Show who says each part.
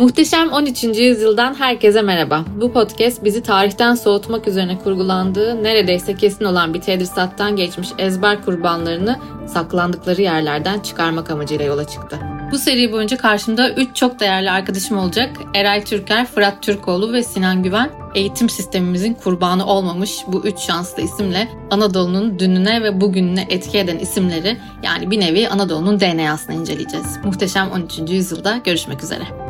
Speaker 1: Muhteşem 13. yüzyıldan herkese merhaba. Bu podcast bizi tarihten soğutmak üzerine kurgulandığı neredeyse kesin olan bir tedrisattan geçmiş ezber kurbanlarını saklandıkları yerlerden çıkarmak amacıyla yola çıktı. Bu seri boyunca karşımda 3 çok değerli arkadaşım olacak. Eray Türker, Fırat Türkoğlu ve Sinan Güven. Eğitim sistemimizin kurbanı olmamış bu üç şanslı isimle Anadolu'nun dününe ve bugününe etki eden isimleri yani bir nevi Anadolu'nun DNA'sını inceleyeceğiz. Muhteşem 13. yüzyılda görüşmek üzere.